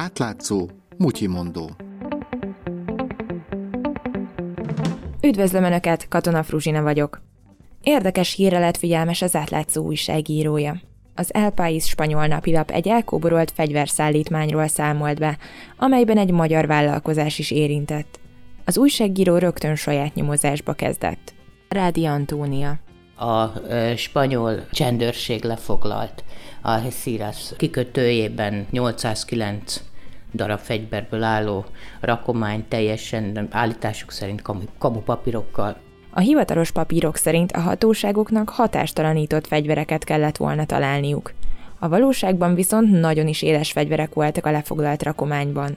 Átlátszó, mutyimondó. Üdvözlöm Önöket, Katona Fruzsina vagyok. Érdekes hírre lett figyelmes az átlátszó újságírója. Az El País spanyol napilap egy elkóborolt fegyverszállítmányról számolt be, amelyben egy magyar vállalkozás is érintett. Az újságíró rögtön saját nyomozásba kezdett. Rádi Antónia. A spanyol csendőrség lefoglalt a Hesiras kikötőjében 809 darab fegyverből álló rakomány teljesen állításuk szerint kamu, kamu papírokkal. A hivatalos papírok szerint a hatóságoknak hatástalanított fegyvereket kellett volna találniuk. A valóságban viszont nagyon is éles fegyverek voltak a lefoglalt rakományban.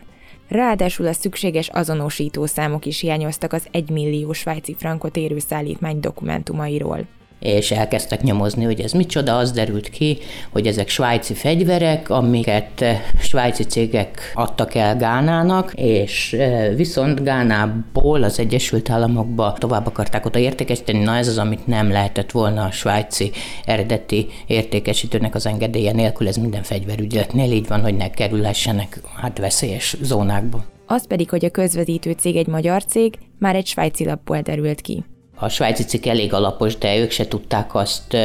Ráadásul a szükséges azonosító számok is hiányoztak az 1 millió svájci frankot érő szállítmány dokumentumairól és elkezdtek nyomozni, hogy ez micsoda, az derült ki, hogy ezek svájci fegyverek, amiket eh, svájci cégek adtak el Gánának, és eh, viszont Gánából az Egyesült Államokba tovább akarták oda értékesíteni, na ez az, amit nem lehetett volna a svájci eredeti értékesítőnek az engedélye nélkül, ez minden fegyverügyletnél így van, hogy ne kerülhessenek hát veszélyes zónákba. Az pedig, hogy a közvetítő cég egy magyar cég, már egy svájci lapból derült ki. A svájci cikk elég alapos, de ők se tudták azt,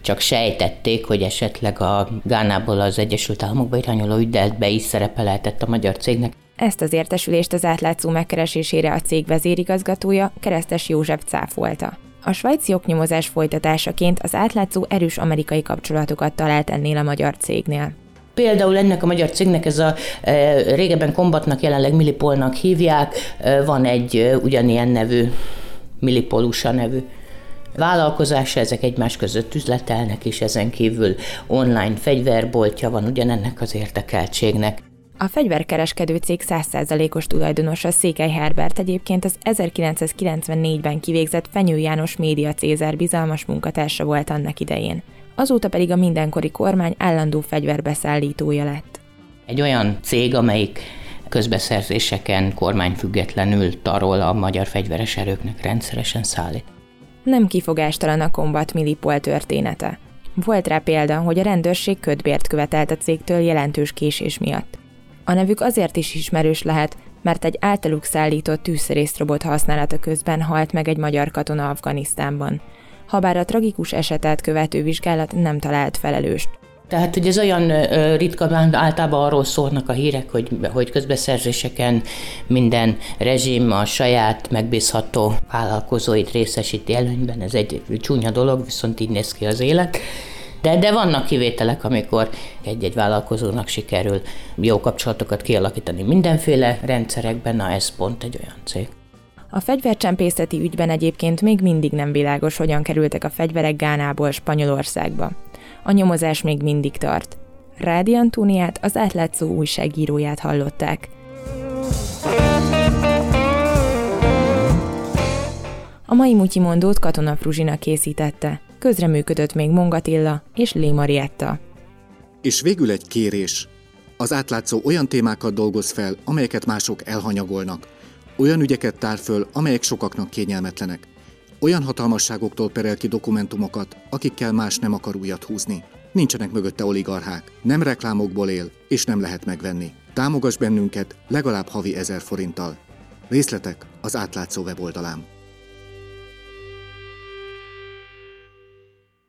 csak sejtették, hogy esetleg a Gánából az Egyesült Államokba irányuló ügyletbe is szerepe lehetett a magyar cégnek. Ezt az értesülést az átlátszó megkeresésére a cég vezérigazgatója Keresztes József cáfolta. A svájci oknyomozás folytatásaként az átlátszó erős amerikai kapcsolatokat talált ennél a magyar cégnél. Például ennek a magyar cégnek ez a e, régebben kombatnak, jelenleg Millipolnak hívják, e, van egy e, ugyanilyen nevű Millipolusa nevű vállalkozása, ezek egymás között üzletelnek, és ezen kívül online fegyverboltja van ugyanennek az érdekeltségnek. A fegyverkereskedő cég 100%-os tulajdonosa Székely Herbert egyébként az 1994-ben kivégzett Fenyő János média Cézár bizalmas munkatársa volt annak idején. Azóta pedig a mindenkori kormány állandó fegyverbeszállítója lett. Egy olyan cég, amelyik közbeszerzéseken kormányfüggetlenül tarol a magyar fegyveres erőknek rendszeresen szállít. Nem kifogástalan a kombat Millipol története. Volt rá példa, hogy a rendőrség ködbért követelt a cégtől jelentős késés miatt. A nevük azért is ismerős lehet, mert egy általuk szállított tűzszerészrobot használata közben halt meg egy magyar katona Afganisztánban. Habár a tragikus esetet követő vizsgálat nem talált felelőst. Tehát, hogy ez olyan ritka, általában arról szólnak a hírek, hogy, hogy közbeszerzéseken minden rezsim a saját megbízható vállalkozóit részesíti előnyben. Ez egy csúnya dolog, viszont így néz ki az élet. De, de vannak kivételek, amikor egy-egy vállalkozónak sikerül jó kapcsolatokat kialakítani mindenféle rendszerekben, na ez pont egy olyan cég. A fegyvercsempészeti ügyben egyébként még mindig nem világos, hogyan kerültek a fegyverek Gánából Spanyolországba a nyomozás még mindig tart. Rádi Antóniát, az átlátszó újságíróját hallották. A mai mutyimondót Katona Fruzsina készítette. Közreműködött még Mongatilla és Lé Marietta. És végül egy kérés. Az átlátszó olyan témákat dolgoz fel, amelyeket mások elhanyagolnak. Olyan ügyeket tár föl, amelyek sokaknak kényelmetlenek. Olyan hatalmasságoktól perel ki dokumentumokat, akikkel más nem akar újat húzni. Nincsenek mögötte oligarchák, nem reklámokból él, és nem lehet megvenni. Támogass bennünket legalább havi ezer forinttal. Részletek az átlátszó weboldalán.